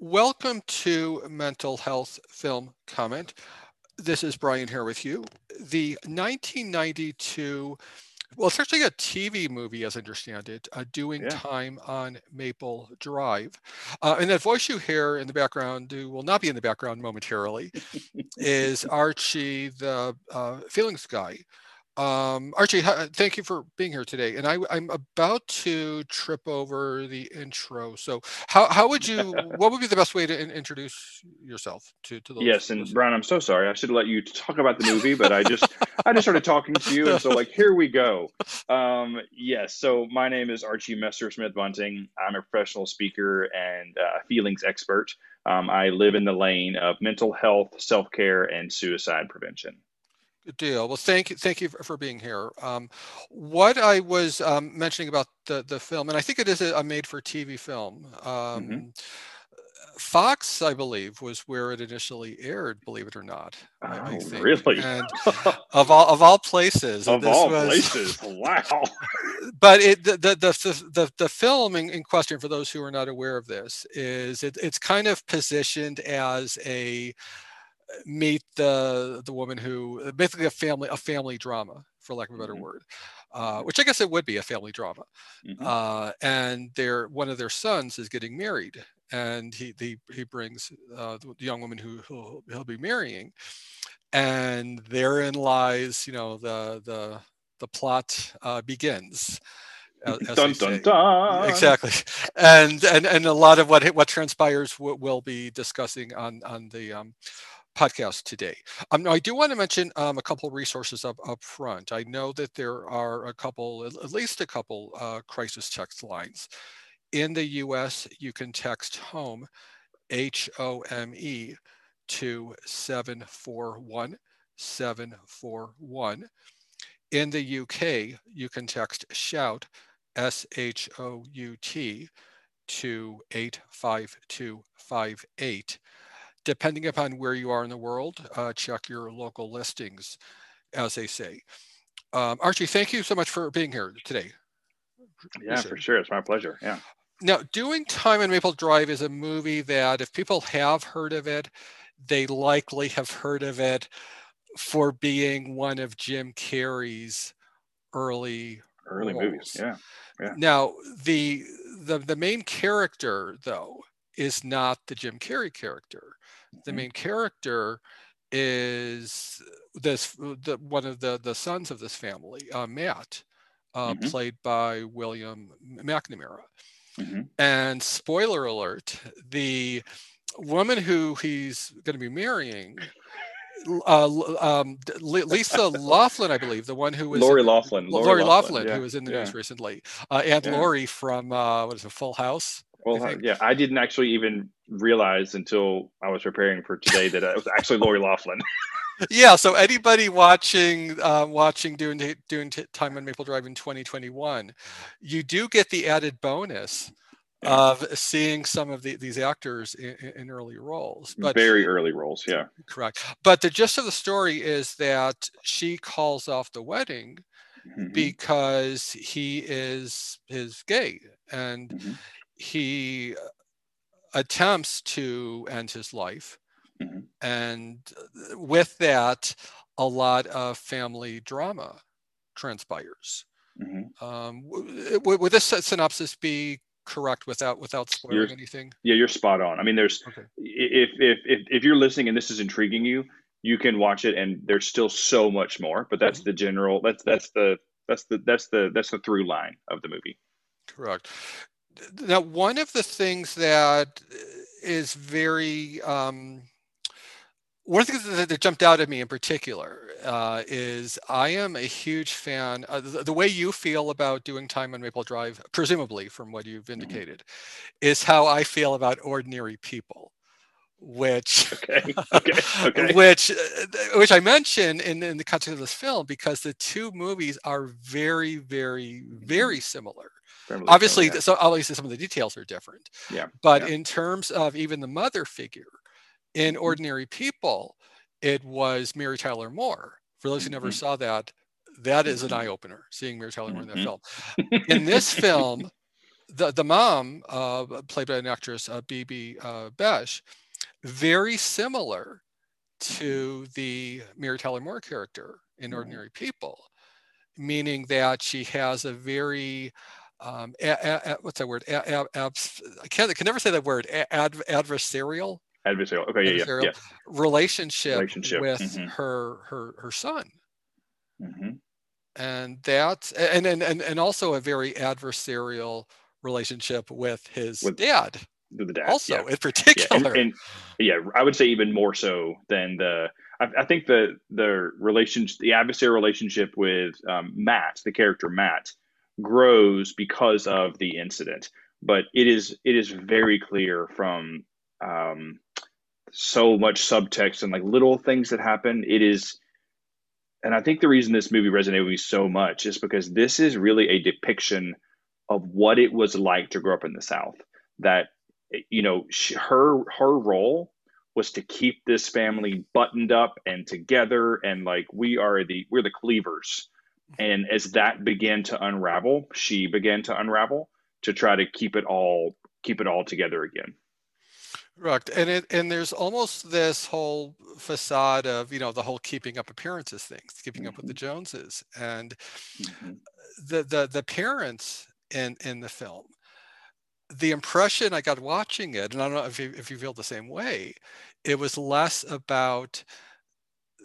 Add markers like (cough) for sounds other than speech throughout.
Welcome to Mental Health Film Comment. This is Brian here with you. The 1992, well, it's actually a TV movie, as I understand it, uh, doing Yeah. time on Maple Drive. Uh, and that voice you hear in the background, who will not be in the background momentarily, (laughs) is Archie, the uh, feelings guy. Um, Archie, ha- thank you for being here today. And I, I'm about to trip over the intro. So, how, how would you? (laughs) What would be the best way to in- introduce yourself to to the? Yes, and? Brian, I'm so sorry. I should have let you talk about the movie, but I just (laughs) I just started talking to you, and so like here we go. (laughs) Um, yes, so my name is Archie Messersmith Bunting. I'm a professional speaker and uh, feelings expert. Um, I live in the lane of mental health, self care, and suicide prevention. Good deal. Well, thank you, thank you for, for being here. Um, what I was um, mentioning about the the film, and I think it is a, a made-for-TV film. hmm Um, Fox, I believe, was where it initially aired. Believe it or not, I, I Oh, think. really? And (laughs) of all of all places, Of this all was. places, (laughs) wow. but it the the the the, the film in, in question for those who are not aware of this is it, it's kind of positioned as a meet the the woman who basically a family a family drama for lack of a better hmm word uh, which i guess it would be a family drama. Hmm uh, and their one of their sons is getting married and he he, he brings uh, the young woman who he'll, he'll be marrying and therein lies you know the the the plot uh, begins (laughs) as Dun dun dun. exactly. And and and a lot of what what transpires we- we'll be discussing on on the um, podcast today. Um, I do want to mention um, a couple resources up up front. I know that there are a couple, at least a couple, uh, crisis text lines. In the U.S., you can text home, H O M E, to seven four one seven four one. In the UK, you can text shout, S H O U T, to 85258 depending upon where you are in the world, uh, check your local listings, as they say. Um, Archie, thank you so much for being here today. Yeah, Appreciate for sure. It's my pleasure. Yeah. Now, Doing Time in Maple Drive is a movie that, if people have heard of it, they likely have heard of it for being one of Jim Carrey's early Early movies. Yeah. Yeah. Now, the the the main character though is not the Jim Carrey character. The hmm main character is this the one of the the sons of this family, uh, Matt, uh, hmm played by William McNamara. hmm And spoiler alert: the woman who he's going to be marrying, uh, um, Lisa (laughs) Laughlin, I believe, the one who was Lori Laughlin. Lori Lori Laughlin. Laughlin, who was in the Yeah. news recently, uh, and Yeah. Lori from uh, what is it, Full House, Well, think. yeah. I didn't actually even realize until I was preparing for today that it was actually Lori Laughlin. (laughs) Yeah, so anybody watching uh, watching doing doing t- time on Maple Drive in 2021, you do get the added bonus of seeing some of the, these actors in, in early roles. But Very early roles. Yeah. correct. But the gist of the story is that she calls off the wedding hmm because he is is gay and hmm he attempts to end his life hmm and with that a lot of family drama transpires hmm um, w- w- would this synopsis be correct without without You're spoiling anything yeah. You're spot on. I mean, there's okay if if if if you're listening and this is intriguing you, you can watch it, and there's still so much more. But that's Mhm. the general. That's that's the that's the that's the that's the through line of the movie. correct now one of the things that is very um, one of the things that, that jumped out at me in particular uh, is I am a huge fan. Uh, the, the way you feel about doing time on Maple Drive, presumably from what you've hmm indicated, is how I feel about ordinary people, which, Okay. (laughs) Okay. Okay. which, uh, which I mention in, in the context of this film because the two movies are very, very, very similar. Obviously, Yeah. so obviously some of the details are different, Yeah. but Yeah. in terms of even the mother figure in hmm Ordinary People, it was Mary Tyler Moore. For those who never hmm saw that, that is an hmm eye opener, seeing Mary Tyler Moore in that hmm film. In this film, (laughs) the the mom, uh, played by an actress, uh, Bibi uh, Besch, very similar to the Mary Tyler Moore character in mm-hmm. Ordinary People, meaning that she has a very um, a, a, what's that word? A, I can't I can never say that word. Ad, adversarial. Adversarial. Okay. Adversarial yeah. Yeah. Relationship, relationship. with mm-hmm. her her her son. Mm-hmm. And that and, and and and also a very adversarial relationship with his with, dad. With the dad. Also, yeah. in particular. Yeah. And, and, yeah, I would say even more so than the. I, I think the the relationship, the adversarial relationship with um, Matt, the character Matt, grows because of the incident. But it is it is very clear from um, so much subtext and like little things that happen. It is, and I think the reason this movie resonated with me so much is because this is really a depiction of what it was like to grow up in the South. That you know, she, her her role was to keep this family buttoned up and together, and like we are the we're the cleavers. And as that began to unravel, she began to unravel to try to keep it all keep it all together again. Right, and it and there's almost this whole facade of you know the whole keeping up appearances things, keeping mm-hmm. up with the mm-hmm. Joneses, and mm-hmm. the the the parents in in the film the impression i got watching it and i don't know if you, if you feel the same way it was less about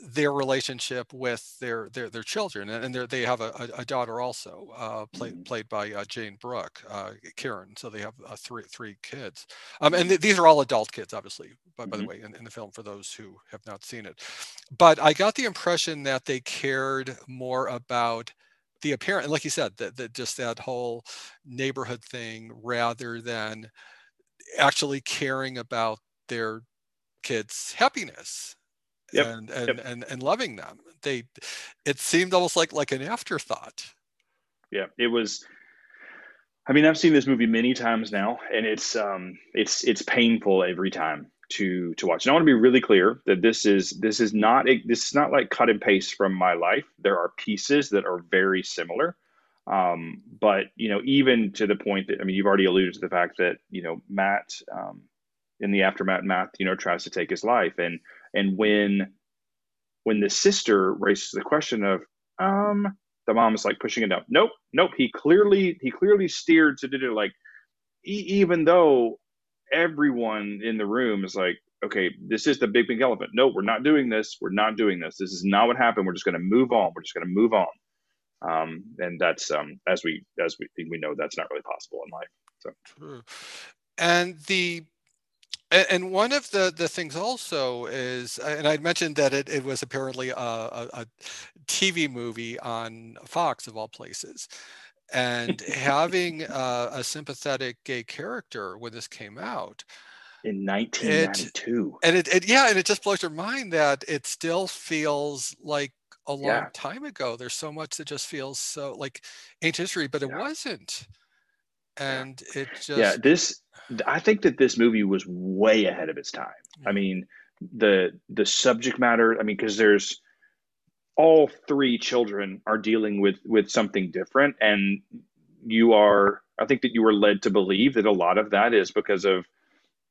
their relationship with their their, their children and they have a, a, daughter also uh, played mm-hmm. played by uh, Jayne Brook uh, Karen so they have uh, three three kids um, and th- these are all adult kids obviously by, by mm-hmm. the way in, in, the film for those who have not seen it but I got the impression that they cared more about the apparent, like you said, that, that just that whole neighborhood thing rather than actually caring about their kids' happiness yep. and and, yep. and and loving them. They it seemed almost like like an afterthought. Yeah, it was I mean, I've seen this movie many times now and it's um it's it's painful every time to to watch. And I want to be really clear that this is this is not a, this is not like cut and paste from my life. There are pieces that are very similar. Um, but you know, even to the point that I mean, you've already alluded to the fact that you know Matt um, in the aftermath, Matt you know tries to take his life, and and when when the sister raises the question of um, the mom is like pushing it down. Nope, nope. He clearly he clearly steered to do it like e- even though everyone in the room is like, okay, this is the big big elephant. No, we're not doing this. We're not doing this. This is not what happened. We're just going to move on. We're just going to move on. Um, and that's um, as we as we we know that's not really possible in life. So, True. and the and one of the, the things also is, and I mentioned that it, it was apparently a, a, a TV movie on Fox of all places. And (laughs) having uh, a sympathetic gay character when this came out in 1992 it, and it, it, yeah and it just blows your mind that it still feels like a long yeah. time ago. There's so much that just feels so like ancient history but it yeah. wasn't. And it just yeah this i think that this movie was way ahead of its time. I mean the the subject matter i mean because there's all three children are dealing with with something different and you are i think that you were led to believe that a lot of that is because of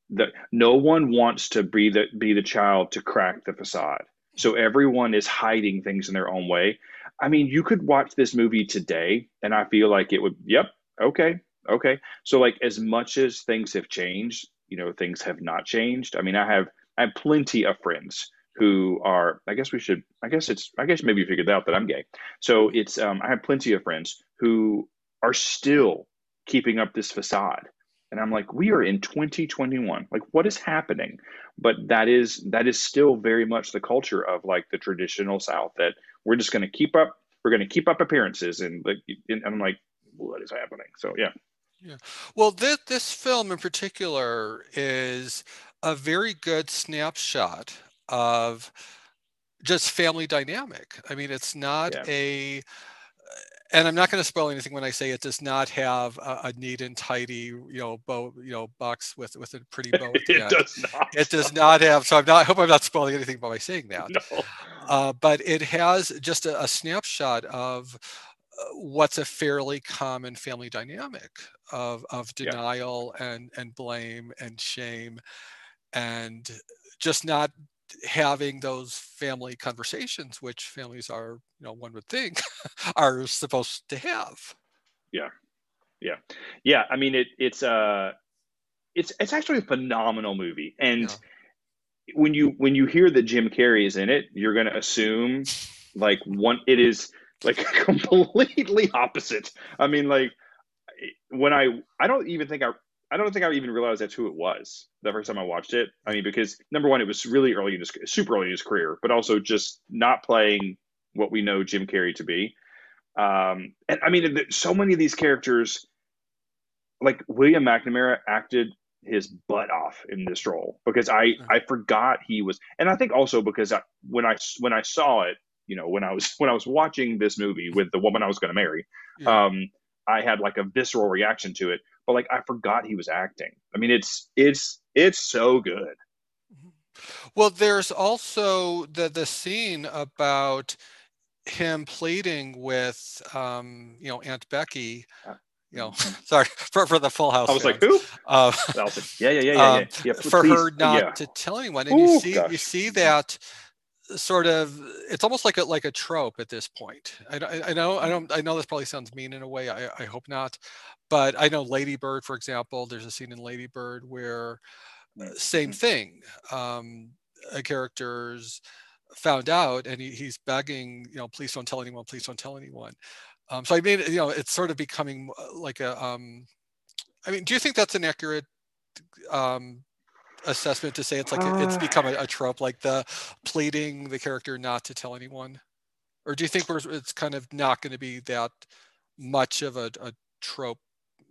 the no one wants to be the be the child to crack the facade. So everyone is hiding things in their own way. I mean you could watch this movie today and i feel like it would yep okay okay. So like as much as things have changed you know things have not changed. I mean i have i have plenty of friends who are i guess we should i guess it's i guess maybe you figured out that i'm gay. So it's um, i have plenty of friends who are still keeping up this facade. And i'm like we are in 2021 like what is happening? But that is that is still very much the culture of like the traditional south that we're just going to keep up we're going to keep up appearances and like and i'm like what is happening? So yeah yeah well this, this film in particular is a very good snapshot of just family dynamic. I mean, it's not yeah. a, and I'm not going to spoil anything when I say it does not have a, a neat and tidy, you know, bow, you know, box with with a pretty bow. (laughs) it does not. It does not have. So I'm not. I hope I'm not spoiling anything by saying (laughs) that. No. Uh, but it has just a, a snapshot of what's a fairly common family dynamic of, of denial yeah. and, and blame and shame and just not having those family conversations which families are you know one would think (laughs) are supposed to have yeah yeah yeah i mean it it's uh it's it's actually a phenomenal movie and yeah. when you when you hear that jim carrey is in it you're going to assume like one it is like (laughs) completely opposite i mean like when i i don't even think i I don't think I even realized that's who it was the first time I watched it. I mean, because number one, it was really early in his super early in his career, but also just not playing what we know Jim Carrey to be. Um, and I mean, so many of these characters, like William McNamara, acted his butt off in this role because I I forgot he was, and I think also because I, when I when I saw it, you know, when I was (laughs) when I was watching this movie with the woman I was going to marry, yeah. um, I had like a visceral reaction to it but like I forgot he was acting. I mean, it's it's it's so good. Well, there's also the the scene about him pleading with um, you know Aunt Becky. Uh, you know, (laughs) sorry for, for the Full House. I was fans. (laughs) like, who? Uh, yeah, yeah, yeah, yeah, yeah. for please, her not yeah. to tell anyone, and Ooh, you see gosh. you see that sort of it's almost like a like a trope at this point. I, I, know i don't i know this probably sounds mean in a way I, I hope not but i know Lady Bird for example there's a scene in Lady Bird where uh, same mm-hmm. thing um a character's found out and he, he's begging you know please don't tell anyone please don't tell anyone. Um so i mean you know it's sort of becoming uh, like a um i mean do you think that's an accurate um assessment to say it's like uh, it's become a, a, trope, like the pleading the character not to tell anyone, or do you think it's kind of not going to be that much of a, a trope?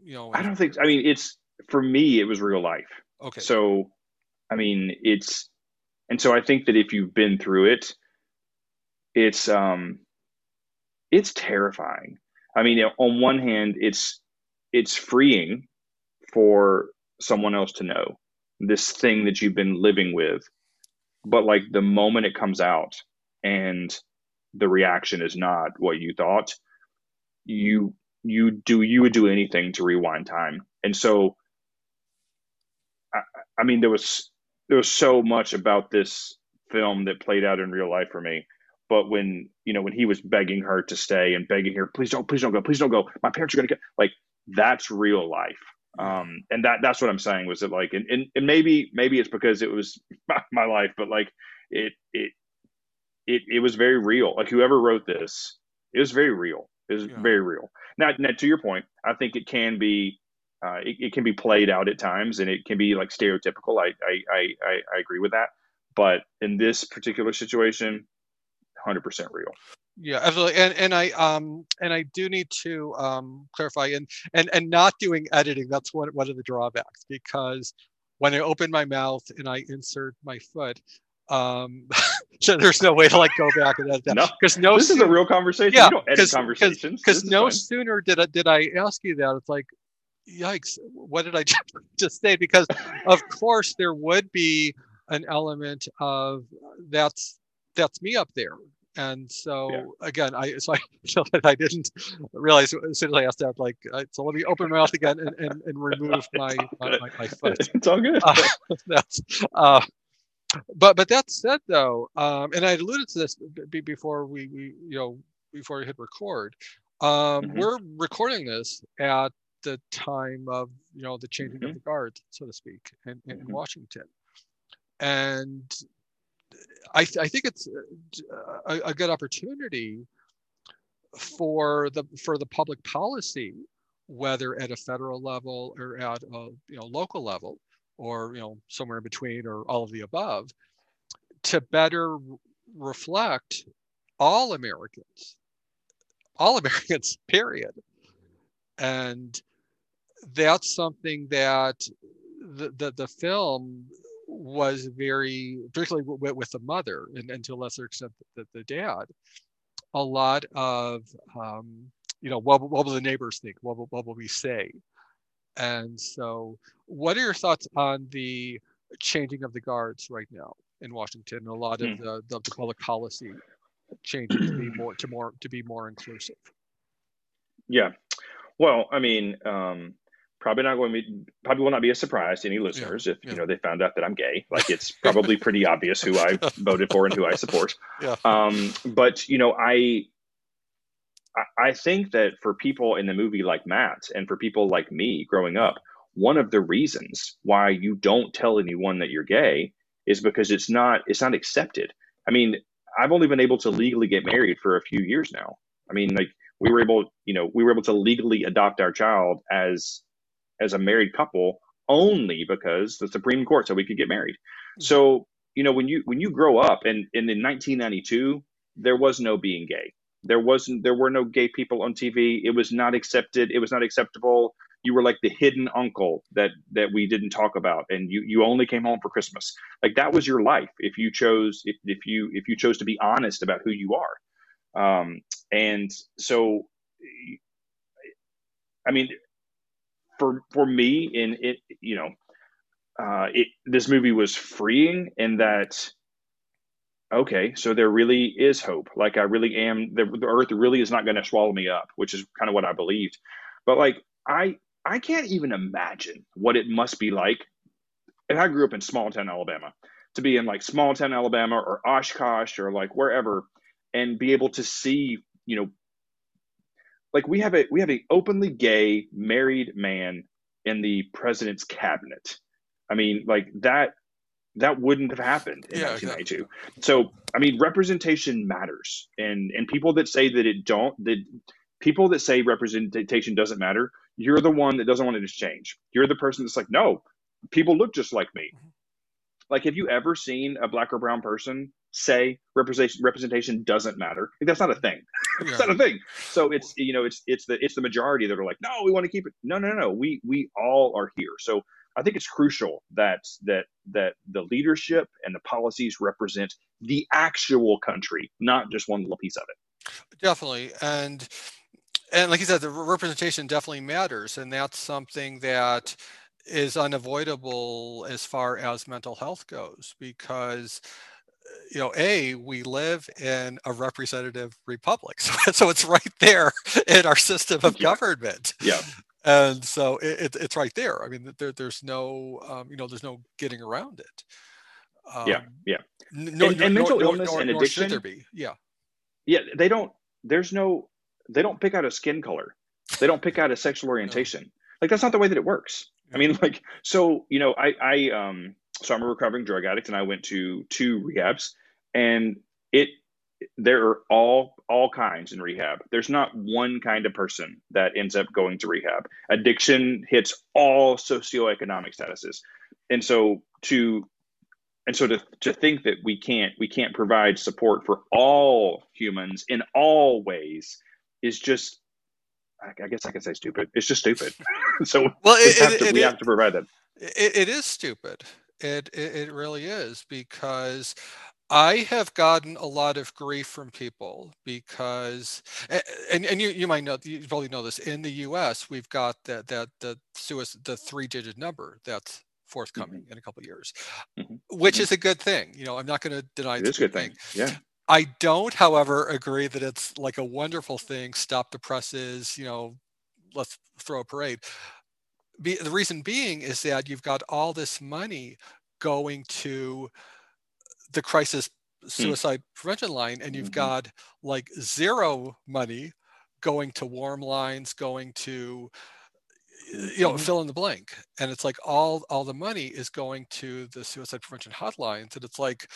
You know, I don't think. I mean, it's for me, it was real life. Okay. So, I mean, it's, and so I think that if you've been through it, it's um, it's terrifying. I mean, on one hand, it's it's freeing for someone else to know this thing that you've been living with but like the moment it comes out and the reaction is not what you thought you you do you would do anything to rewind time. And so I, I mean there was there was so much about this film that played out in real life for me. But when you know when he was begging her to stay and begging her please don't please don't go please don't go. My parents are going to get like that's real life um and that that's what i'm saying was it like and, and, and maybe maybe it's because it was (laughs) my life but like it it it it was very real. Like whoever wrote this it was very real. It was yeah. very real. Now, now to your point i think it can be uh, it, it, can be played out at times and it can be like stereotypical. I, I i i agree with that. But in this particular situation 100% real yeah absolutely and and i um and i do need to um clarify and and and not doing editing that's one one of the drawbacks because when i open my mouth and i insert my foot um (laughs) so there's no way to like go back and edit that. Because no, no this sooner, is a real conversation. Yeah because conversations. Because no fine. sooner did i did i ask you that it's like yikes what did i (laughs) just say? Because of course there would be an element of that's that's me up there and so yeah. again, I (laughs) so I I didn't realize as soon as I asked that, like, uh, so let me open my mouth again and, and, and remove (laughs) my, my, my, my, foot. It's all good. Uh, (laughs) that's, uh, but but that said, though, um, and I alluded to this b- before we, we you know before we hit record. Um, mm-hmm. We're recording this at the time of you know the changing mm-hmm. of the guard, so to speak, in, in mm-hmm. Washington, and I, th- I think it's uh, a, a, good opportunity for the for the public policy, whether at a federal level or at a you know local level, or you know somewhere in between, or all of the above, to better reflect all Americans, all Americans, (laughs) period. And that's something that the, the, the film was very, particularly with, with the mother and, and to a lesser extent the, the dad, a lot of, um, you know, what, what will the neighbors think? What will, what will we say? And so, what are your thoughts on the changing of the guards right now in Washington? A lot of hmm. the, the, the public policy changes to be more to more to be more inclusive. Yeah. Well, I mean, um, probably not going to be probably will not be a surprise to any listeners yeah, if yeah. you know they found out that I'm gay. Like it's probably pretty obvious who I (laughs) voted for and who I support. Yeah. Um, but you know, I I think that for people in the movie like Matt and for people like me growing up, one of the reasons why you don't tell anyone that you're gay is because it's not it's not accepted. I mean, I've only been able to legally get married for a few years now. I mean, like we were able, you know, we were able to legally adopt our child as as a married couple only because the Supreme Court said we could get married. So, you know, when you when you grow up and, and in 1992, there was no being gay. There wasn't there were no gay people on TV. It was not accepted. It was not acceptable. You were like the hidden uncle that that we didn't talk about and you you only came home for Christmas. Like that was your life if you chose if, if you if you chose to be honest about who you are. Um and so I mean for for me in it you know uh it this movie was freeing in that okay so there really is hope. Like i really am the, the earth really is not going to swallow me up which is kind of what i believed. But like i i can't even imagine what it must be like. And i grew up in small town alabama to be in like small town alabama or oshkosh or like wherever and be able to see you know like we have a we have an openly gay married man in the president's cabinet. I mean, like that that wouldn't have happened in yeah, 1992. Exactly. So, I mean, representation matters, and and people that say that it don't, that people that say representation doesn't matter, you're the one that doesn't want it to change. You're the person that's like, no, people look just like me. Mm-hmm. Like, have you ever seen a black or brown person say representation representation doesn't matter? Like, that's not a thing. (laughs) Yeah. it's not a thing. So it's you know it's it's the it's the majority that are like, no, we want to keep it. No, no, no. We we all are here. So I think it's crucial that that that the leadership and the policies represent the actual country, not just one little piece of it. Definitely, and and like you said, the representation definitely matters, and that's something that is unavoidable as far as mental health goes because you know a we live in a representative republic (laughs) so, so it's right there (laughs) in our system of yeah. government. Yeah. And so it, it's right there. I mean there, there's no um, you know there's no getting around it. Um, yeah. yeah no, and, and mental no, illness and addiction there be. Yeah. Yeah they don't there's no they don't pick out a skin color. They don't pick out a sexual (laughs) orientation. Like that's not the way that it works. I mean, like, so you know, I I um so I'm a recovering drug addict, and I went to two rehabs, and it there are all all kinds in rehab. There's not one kind of person that ends up going to rehab. Addiction hits all socioeconomic statuses, and so to and so to, to think that we can't we can't provide support for all humans in all ways is just I guess I can say stupid. It's just stupid. (laughs) so well, it, we, have, it, to, it, we have to provide that. it is stupid. It, it it really is because I have gotten a lot of grief from people because, and, and you, you might know, you probably know this. In the U.S., we've got that that the suicide, the three-digit number that's forthcoming mm-hmm. in a couple of years, mm-hmm. which mm-hmm. is a good thing. You know, I'm not going to deny it's, a good thing. thing. Yeah. I don't, however, agree that it's like a wonderful thing. Stop the presses, you know, let's throw a parade. Be, the reason being is that you've got all this money going to the crisis hmm. suicide prevention line, and you've mm-hmm. got like zero money going to warm lines, going to you know mm-hmm. fill in the blank and it's like all all the money is going to the suicide prevention hotlines and it's like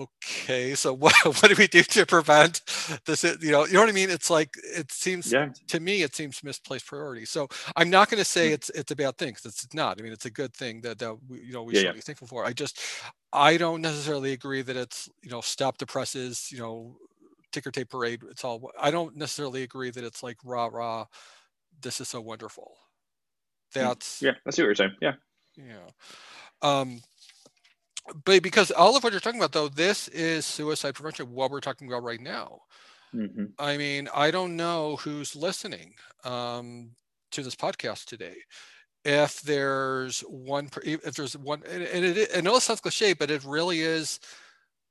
okay so (laughs) what, what do we do to prevent this you know you know what i mean it's like it seems yeah. to me it seems misplaced priority so i'm not going to say mm. it's it's a bad thing because it's not i mean it's a good thing that, that we, you know we yeah, should yeah. be thankful for i just i don't necessarily agree that it's you know stop the presses you know ticker tape parade it's all i don't necessarily agree that it's like rah rah this is so wonderful mm. that's yeah i see what you're saying yeah yeah um but because all of what you're talking about though this is suicide prevention what we're talking about right now mm-hmm. i mean i don't know who's listening um, to this podcast today if there's one if there's one and it, I know it sounds cliche but it really is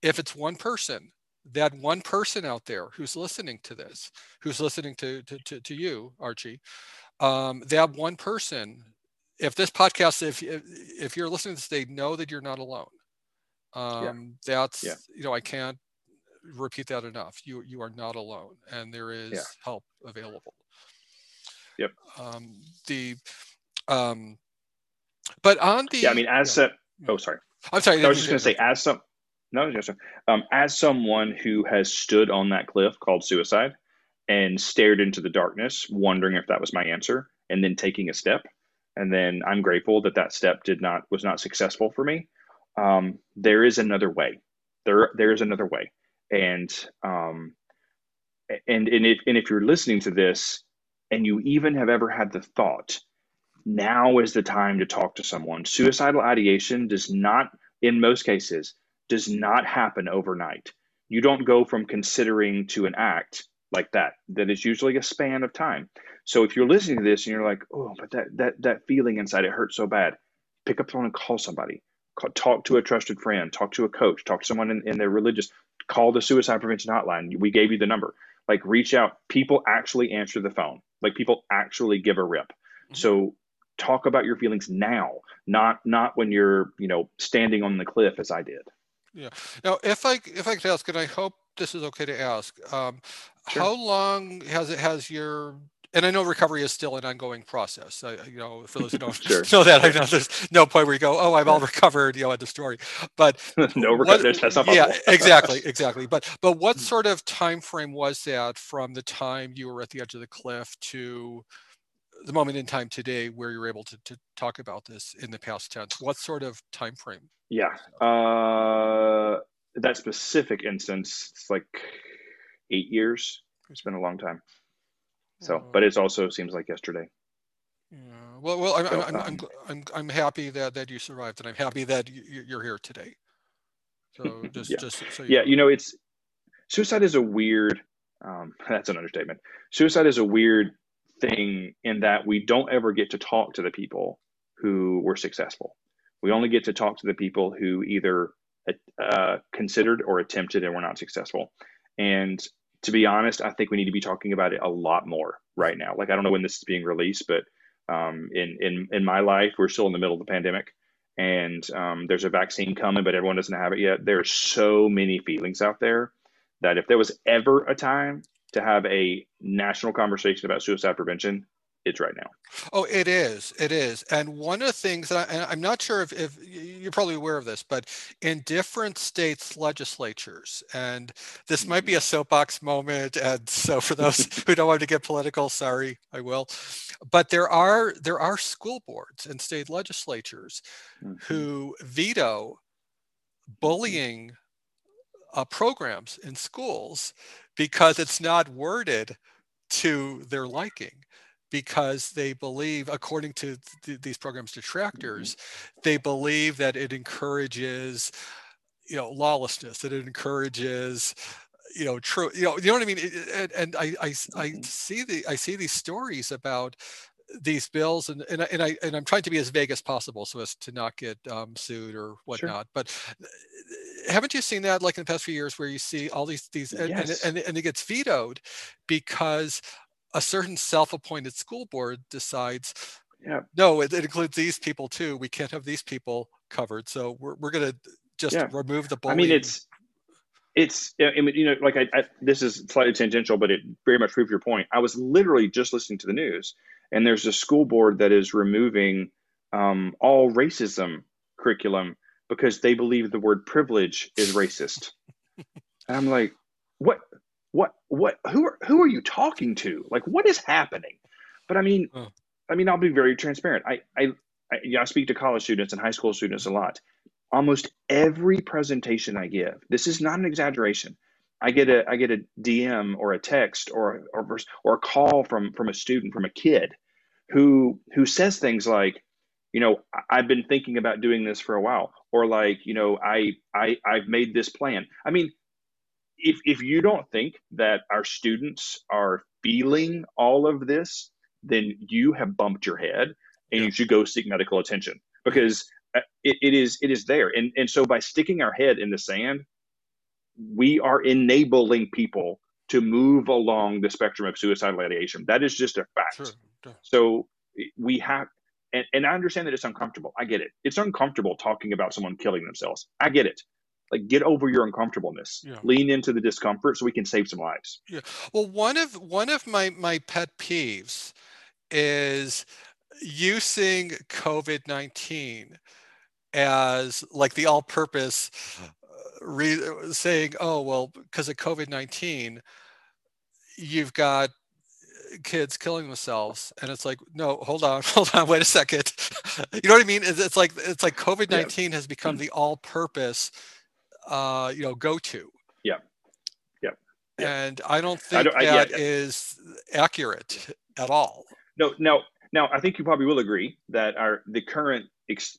if it's one person that one person out there who's listening to this, who's listening to to, to, to you, Archie, um, that one person, if this podcast, if if you're listening to this, they know that you're not alone. Um, yeah. That's yeah. you know I can't repeat that enough. You you are not alone, and there is yeah. help available. Yep. Um, the um, but on the yeah, I mean, as a, oh sorry, I'm sorry. I was just going to say, as some no, just um, as someone who has stood on that cliff called suicide and stared into the darkness, wondering if that was my answer, and then taking a step, and then I'm grateful that that step did not was not successful for me. Um, there is another way. There there is another way, and um, and and if and if you're listening to this, and you even have ever had the thought, now is the time to talk to someone. Suicidal ideation does not, in most cases, does not happen overnight. You don't go from considering to an act like that. That is usually a span of time. So if you're listening to this and you're like, oh, but that that that feeling inside it hurts so bad, pick up the phone and call somebody. Talk to a trusted friend. Talk to a coach. Talk to someone in, in their religious. Call the suicide prevention hotline. We gave you the number. Like reach out. People actually answer the phone. Like people actually give a rip. Mm-hmm. So talk about your feelings now, not not when you're you know standing on the cliff as I did. Yeah. Now, if I if I could ask, and I hope this is okay to ask, um, sure. how long has it has your and I know recovery is still an ongoing process. I, you know, for those who don't (laughs) sure. know that, I know there's no point where you go, "Oh, I'm all (laughs) recovered," you know, at the story. But (laughs) no recovery. Yeah, exactly, exactly. But but what sort of time frame was that from the time you were at the edge of the cliff to the moment in time today where you're able to, to talk about this in the past tense what sort of time frame yeah uh that specific instance it's like eight years it's been a long time so but it also seems like yesterday yeah well well i'm so, I'm, um, I'm, I'm, I'm happy that that you survived and i'm happy that you, you're here today so (laughs) just yeah. just so you yeah know. you know it's suicide is a weird um, (laughs) that's an understatement suicide is a weird thing in that we don't ever get to talk to the people who were successful. We only get to talk to the people who either uh, considered or attempted and were not successful. And to be honest, I think we need to be talking about it a lot more right now. Like I don't know when this is being released, but um, in in in my life, we're still in the middle of the pandemic, and um, there's a vaccine coming, but everyone doesn't have it yet. There are so many feelings out there that if there was ever a time to have a national conversation about suicide prevention, it's right now. Oh, it is. It is. And one of the things that I, am not sure if, if, you're probably aware of this, but in different states' legislatures, and this might be a soapbox moment. And so for those (laughs) who don't want to get political, sorry, I will. But there are there are school boards and state legislatures mm-hmm. who veto bullying uh, programs in schools because it's not worded to their liking because they believe according to th- these programs detractors mm-hmm. they believe that it encourages you know lawlessness that it encourages you know true you know you know what i mean and, and I, I i mm-hmm. see the i see these stories about these bills and and I, and I and I'm trying to be as vague as possible so as to not get um, sued or whatnot. Sure. But uh, haven't you seen that like in the past few years where you see all these these yes. and, and and it gets vetoed because a certain self-appointed school board decides yeah. no it, it includes these people too we can't have these people covered so we're, we're going to just yeah. remove the bullying. i mean it's it's I mean, you know like I, I, this is slightly tangential but it very much proves your point i was literally just listening to the news and there's a school board that is removing um, all racism curriculum because they believe the word privilege is racist. (laughs) and I'm like, what, what, what? Who are who are you talking to? Like, what is happening? But I mean, oh. I mean, I'll be very transparent. I, I, I, I speak to college students and high school students a lot. Almost every presentation I give, this is not an exaggeration. I get a I get a DM or a text or or or a call from from a student from a kid who who says things like, you know, I've been thinking about doing this for a while, or like, you know, I I I've made this plan. I mean, if if you don't think that our students are feeling all of this, then you have bumped your head and yeah. you should go seek medical attention because uh, it, it is it is there and and so by sticking our head in the sand we are enabling people to move along the spectrum of suicidal ideation. That is just a fact. Sure. So we have, and, and I understand that it's uncomfortable. I get it. It's uncomfortable talking about someone killing themselves. I get it. Like get over your uncomfortableness. Yeah. Lean into the discomfort so we can save some lives. Yeah. Well, one of one of my my pet peeves is using COVID nineteen as like the all-purpose uh, re- saying, oh, well, because of COVID 19, you've got kids killing themselves and it's like no hold on (laughs) hold on wait a second (laughs) you know what i mean it's, it's like it's like covid-19 yeah. has become the all-purpose uh you know go-to yeah yeah, and i don't think I don't, that yeah. is accurate at all no no now i think you probably will agree that our the current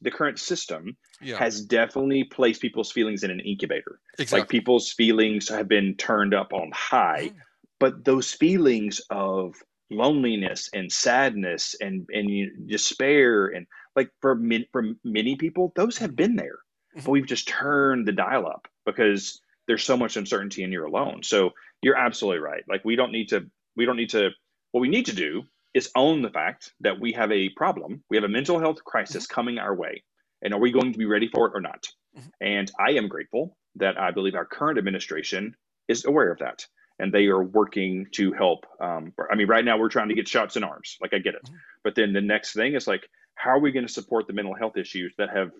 the current system yeah. has definitely placed people's feelings in an incubator. Exactly. Like people's feelings have been turned up on high, mm. but those feelings of loneliness and sadness and and despair and like for min, for many people those have been there. But we've just turned the dial up because there's so much uncertainty and you're alone so you're absolutely right like we don't need to we don't need to what we need to do is own the fact that we have a problem. We have a mental health crisis mm-hmm. coming our way. And are we going to be ready for it or not? Mm-hmm. And I am grateful that I believe our current administration is aware of that. And they are working to help. Um, I mean, right now we're trying to get shots in arms. Like, I get it. Mm-hmm. But then the next thing is like, how are we going to support the mental health issues that have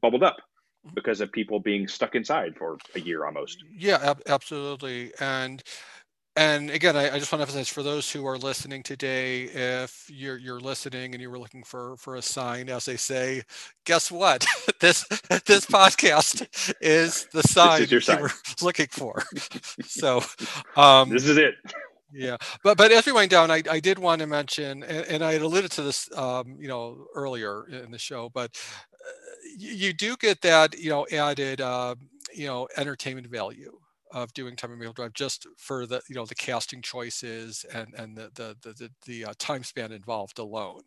bubbled up. Because of people being stuck inside for a year almost? Yeah, ab- absolutely. And and again, I, I, just want to emphasize for those who are listening today, if you're you're listening and you were looking for for a sign, as they say, guess what? (laughs) this this podcast is the sign is you sign. were (laughs) looking for. (laughs) so um, this is it. Yeah, but but as we wind down, I, I did want to mention, and, and I had alluded to this, um, you know, earlier in the show, but uh, you, you, do get that, you know, added, uh, you know, entertainment value of doing time on Maple Drive just for the you know the casting choices and and the the the, the, the uh, time span involved alone.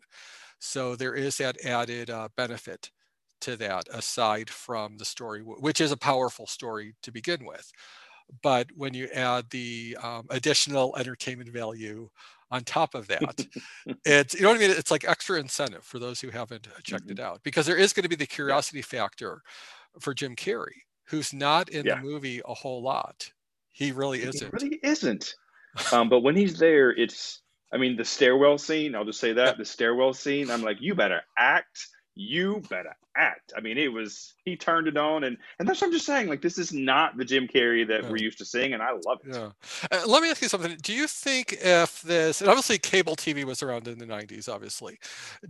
So there is that added uh, benefit to that aside from the story which is a powerful story to begin with but when you add the um, additional entertainment value on top of that (laughs) it's you know what i mean it's like extra incentive for those who haven't checked mm-hmm. it out because there is going to be the curiosity yeah. factor for jim carrey who's not in yeah. the movie a whole lot. He really isn't. He really isn't. (laughs) Um, but when he's there, it's I mean the stairwell scene. I'll just say that the stairwell scene. I'm like, you better act you better act. I mean, it was he turned it on, and and that's what I'm just saying. Like, this is not the Jim Carrey that yeah. we're used to seeing, and I love it. Yeah. Uh, let me ask you something. Do you think if this, and obviously cable TV was around in the '90s, obviously,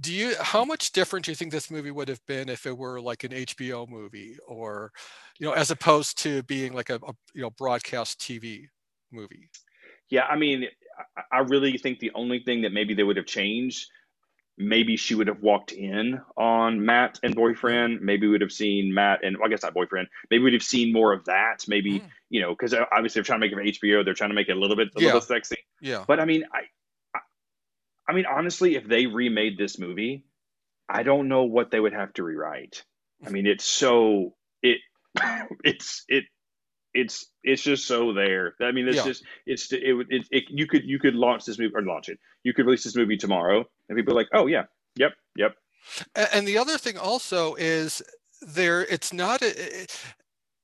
do you how much different do you think this movie would have been if it were like an HBO movie, or you know, as opposed to being like a, a you know broadcast TV movie? Yeah, I mean, I really think the only thing that maybe they would have changed maybe she would have walked in on Matt and boyfriend. Maybe we would have seen Matt and well, I guess not boyfriend. Maybe we'd have seen more of that. Maybe mm. you know because obviously they're trying to make it for HBO. They're trying to make it a little bit a yeah. little sexy. Yeah. But I mean, I, I, I mean honestly, if they remade this movie, I don't know what they would have to rewrite. I mean, it's so it (laughs) it's it it's it's just so there. I mean, it's yeah. just it's it, it, it, you could you could launch this movie or launch it. You could release this movie tomorrow, and people are like, oh yeah, yep, yep. And the other thing also is there. It's not a,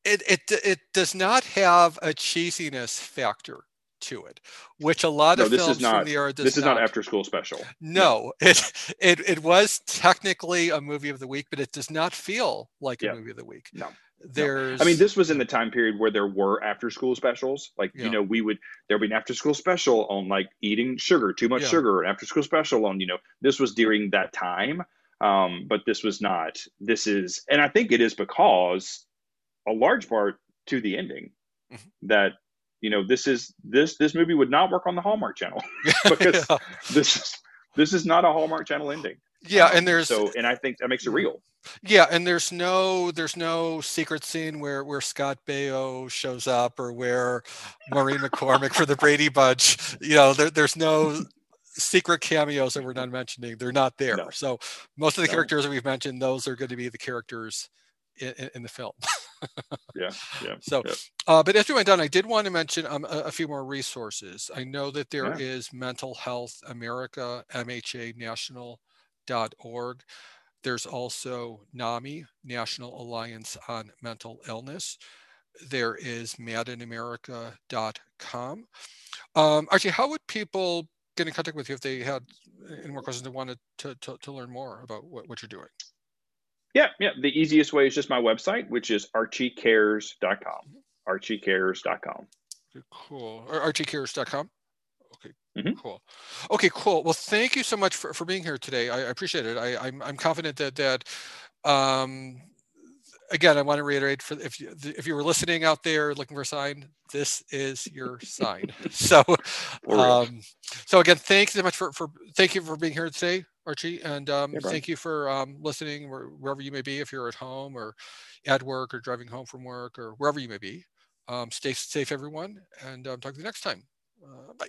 it it it does not have a cheesiness factor to it, which a lot no, of films not, from the era This is not. not after school special. No, it it it was technically a movie of the week, but it does not feel like yeah. a movie of the week. No there's no. i mean this was in the time period where there were after school specials like yeah. you know we would there would be an after school special on like eating sugar too much sugar an after school special on you know this was during that time um but this was not this is and i think it is because a large part to the ending mm-hmm. that you know this is this this movie would not work on the hallmark channel (laughs) (laughs) because yeah. this is this is not a hallmark channel ending yeah um, and there's so and i think that makes it real yeah, and there's no there's no secret scene where where Scott Baio shows up or where Maureen McCormick for the Brady Bunch. You know, there, there's no secret cameos that we're not mentioning. They're not there. No. So most of the no. characters that we've mentioned, those are going to be the characters in, in the film. yeah, yeah. (laughs) So, yeah. Uh, but as we went down, I did want to mention um, a, a, few more resources. I know that there Yeah. is Mental Health America, MHA National.org. There's also NAMI, National Alliance on Mental Illness. There is madinamerica.com. Um, actually, how would people get in contact with you if they had any more questions and wanted to, to, to learn more about what, what you're doing? Yeah, yeah. The easiest way is just my website, which is archiecares.com. Archiecares.com. Cool. Or archiecares.com. Okay, Mhm. cool. Okay, cool. Well, thank you so much for, for being here today. I, I appreciate it. I, I'm, I'm confident that that um, again, I want to reiterate for if you if you were listening out there looking for a sign, this is your (laughs) sign. So, um, so again, thanks so much for for thank you for being here today, Archie, and um, Yeah, thank you for um, listening wherever you may be. If you're at home or at work or driving home from work or wherever you may be, um, stay safe, everyone, and um, talk to you next time. Uh, bye.